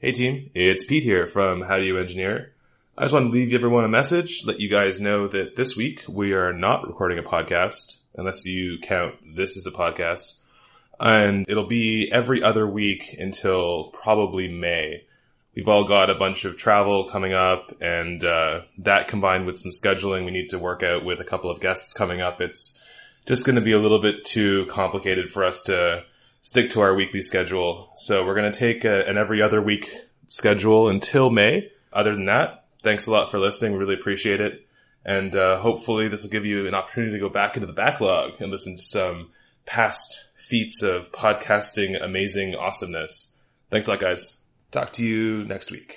Hey team, it's Pete here from How Do You Engineer. I just want to leave everyone a message, let you guys know that this week we are not recording a podcast, unless you count this as a podcast. And it'll be every other week until probably May. We've all got a bunch of travel coming up and, uh, that combined with some scheduling we need to work out with a couple of guests coming up. It's just going to be a little bit too complicated for us to stick to our weekly schedule. So we're going to take a, an every other week schedule until May. Other than that, thanks a lot for listening. We really appreciate it. And uh, hopefully this will give you an opportunity to go back into the backlog and listen to some past feats of podcasting amazing awesomeness. Thanks a lot, guys. Talk to you next week.